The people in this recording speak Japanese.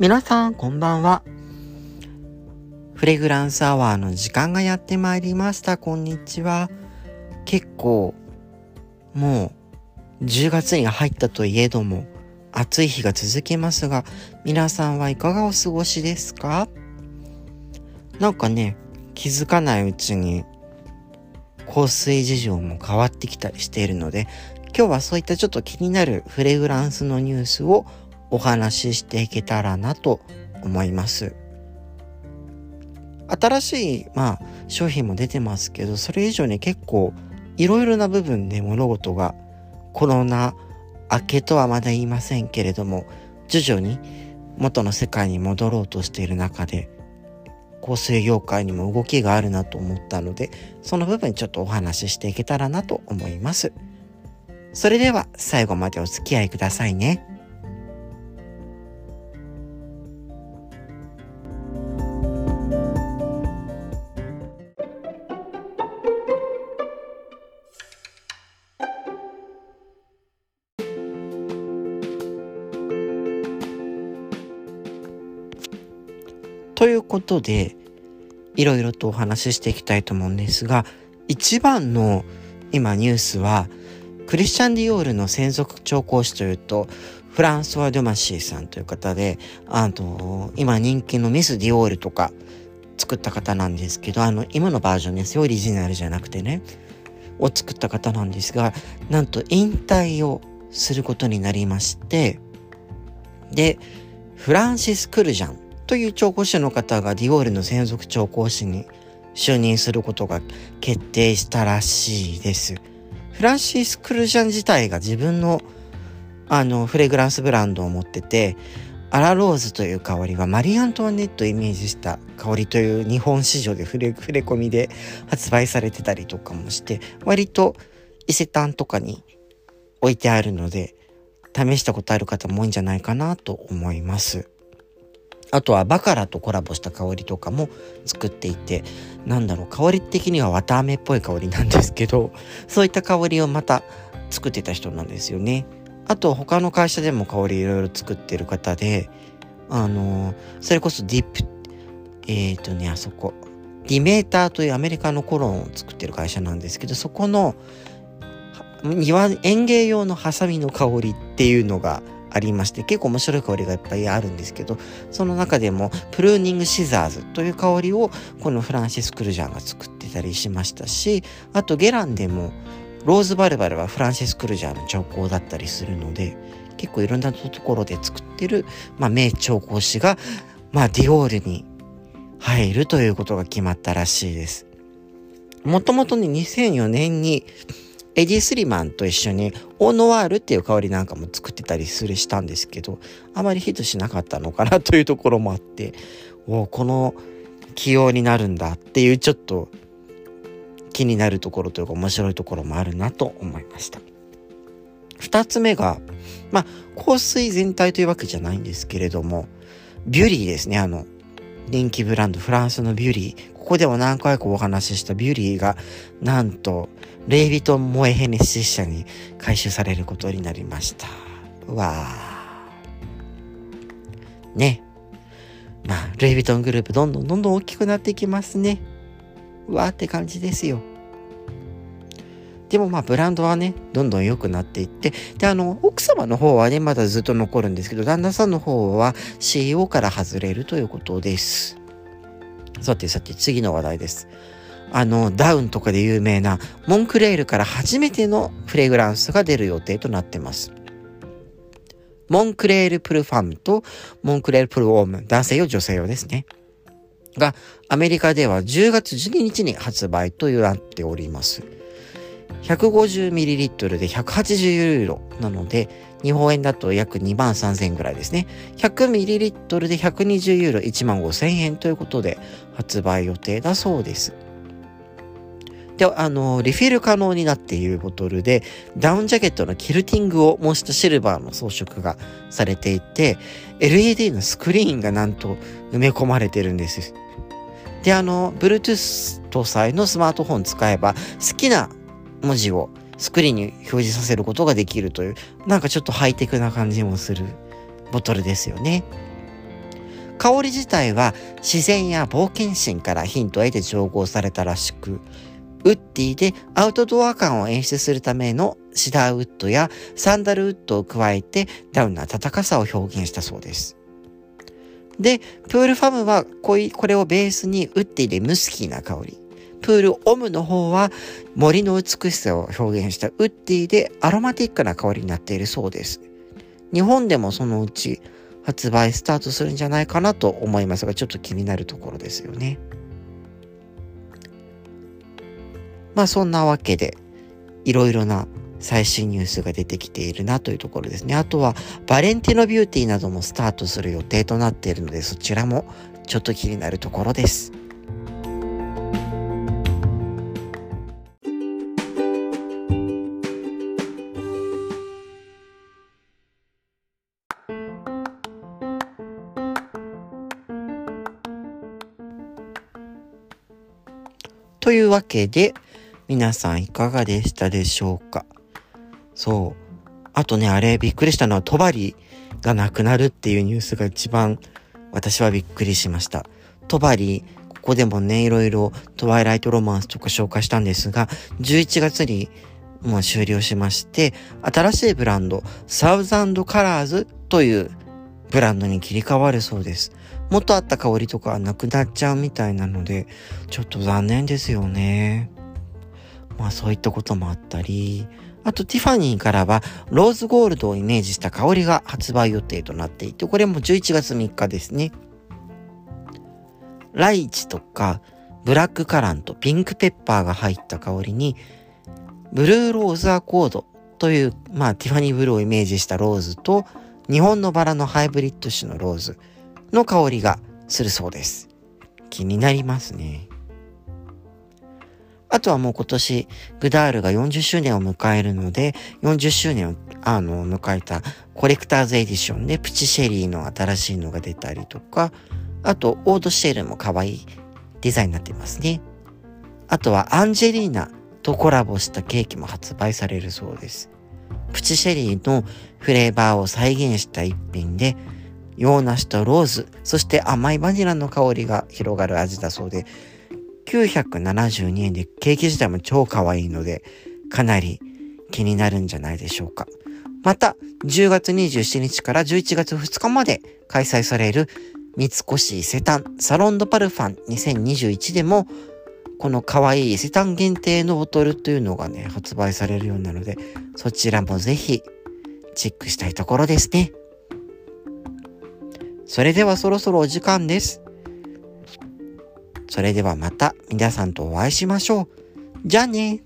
皆さん、こんばんは。フレグランスアワーの時間がやってまいりました。こんにちは。結構、もう、10月に入ったといえども、暑い日が続きますが、皆さんはいかがお過ごしですか？なんかね、気づかないうちに、香水事情も変わってきたりしているので、今日はそういったちょっと気になるフレグランスのニュースをお話ししていけたらなと思います。新しい、まあ、商品も出てますけど、それ以上に結構いろいろな部分で物事がコロナ明けとはまだ言いませんけれども、徐々に元の世界に戻ろうとしている中で、香水業界にも動きがあるなと思ったので、その部分ちょっとお話ししていけたらなと思います。それでは最後までお付き合いくださいね。ことで、いろいろとお話ししていきたいと思うんですが、一番の今ニュースは、クリスチャン・ディオールの専属調香師というと、フランソワ・ドマシーさんという方で、あの、今人気のミス・ディオールとか作った方なんですけど、あの、今のバージョンですよ、オリジナルじゃなくてね、を作った方なんですが、なんと引退をすることになりまして、で、フランシス・クルジャンという調香師の方がディオールの専属調香師に就任することが決定したらしいです。フランシス・クルジャン自体が自分のあのフレグランスブランドを持っててアラローズという香りはマリー・アントワネットをイメージした香りという日本市場で触れ触れ込みで発売されてたりとかもして割と伊勢丹とかに置いてあるので試したことある方も多いんじゃないかなと思います。あとはバカラとコラボした香りとかも作っていて、なんだろう、香り的には綿あめっぽい香りなんですけど、そういった香りをまた作ってた人なんですよね。あと他の会社でも香りいろいろ作ってる方で、あのそれこそディップ、えっ、ー、とね、あそこ、ディメーターというアメリカのコロンを作ってる会社なんですけど、そこの庭園芸用のハサミの香りっていうのがありまして結構面白い香りがいっぱいあるんですけどその中でもプルーニングシザーズという香りをこのフランシス・クルジャーが作ってたりしましたしあとゲランでもローズバルバルはフランシス・クルジャーの調香だったりするので結構いろんなところで作ってる、まあ、名調香師が、まあ、ディオールに入るということが決まったらしいです。もともとね2004年にエディ・スリマンと一緒にオノワールっていう香りなんかも作ってたりするしたんですけどあまりヒットしなかったのかなというところもあっておこの起用になるんだっていうちょっと気になるところというか面白いところもあるなと思いました。二つ目が、まあ、香水全体というわけじゃないんですけれども、ビュリーですね、あの、人気ブランド、フランスのビュリー。ここでも何回かお話ししたビューリーが、なんと、レイ・ヴィトン・モエ・ヘネシス社に回収されることになりました。わあ。ね。まあ、ルイ・ヴィトングループどんどんどんどん大きくなっていきますね。わーって感じですよ。でもまあブランドはね、どんどん良くなっていって、で、あの、奥様の方はね、まだずっと残るんですけど、旦那さんの方は CEO から外れるということです。さてさて、次の話題です。あの、ダウンとかで有名なモンクレールから初めてのフレグランスが出る予定となってます。モンクレールプルファムとモンクレールプルオーム、男性用女性用ですね。が、アメリカでは10月12日に発売となっております。150ml で180ユーロなので、日本円だと約2万3000円ぐらいですね。100ml で120ユーロ1万5000円ということで発売予定だそうです。で、あの、リフィル可能になっているボトルで、ダウンジャケットのキルティングを模したシルバーの装飾がされていて、LED のスクリーンがなんと埋め込まれてるんです。で、あの、Bluetooth 搭載のスマートフォン使えば、好きな文字をスクリーンに表示させることができるという、なんかちょっとハイテクな感じもするボトルですよね。香り自体は自然や冒険心からヒントを得て調合されたらしく、ウッディでアウトドア感を演出するためのシダーウッドやサンダルウッドを加えてダウンな温かさを表現したそうです。で、プールファムはこれをベースにウッディでムスキーな香り。プールオムの方は森の美しさを表現したウッディでアロマティックな香りになっているそうです。日本でもそのうち発売スタートするんじゃないかなと思いますが、ちょっと気になるところですよね。まあそんなわけで、いろいろな最新ニュースが出てきているなというところですね。あとは、バレンティノビューティーなどもスタートする予定となっているので、そちらもちょっと気になるところです。というわけで、皆さんいかがでしたでしょうか？そう。あとね、あれびっくりしたのは、トバリがなくなるっていうニュースが一番私はびっくりしました。トバリ、ここでもね、いろいろトワイライトロマンスとか紹介したんですが、11月にもう終了しまして、新しいブランド、サウザンドカラーズというブランドに切り替わるそうです。元あった香りとかはなくなっちゃうみたいなので、ちょっと残念ですよね。まあそういったこともあったり、あとティファニーからはローズゴールドをイメージした香りが発売予定となっていて、これも11月3日ですね。ライチとかブラックカランとピンクペッパーが入った香りに、ブルーローズアコードという、まあティファニーブルーをイメージしたローズと、日本のバラのハイブリッド種のローズの香りがするそうです。気になりますね。あとはもう今年、グダールが40周年を迎えるので、40周年を、あの、迎えたコレクターズエディションでプチシェリーの新しいのが出たりとか、あと、オードシェルも可愛いデザインになってますね。あとは、アンジェリーナとコラボしたケーキも発売されるそうです。プチシェリーのフレーバーを再現した一品で、洋梨とローズ、そして甘いバニラの香りが広がる味だそうで、972円でケーキ自体も超可愛いので、かなり気になるんじゃないでしょうか。また、10月27日から11月2日まで開催される三越伊勢丹サロンドパルファン2021でも、この可愛い伊勢丹限定のボトルというのがね、発売されるようなので、そちらもぜひチェックしたいところですね。それではそろそろお時間です。それではまた皆さんとお会いしましょう。じゃあね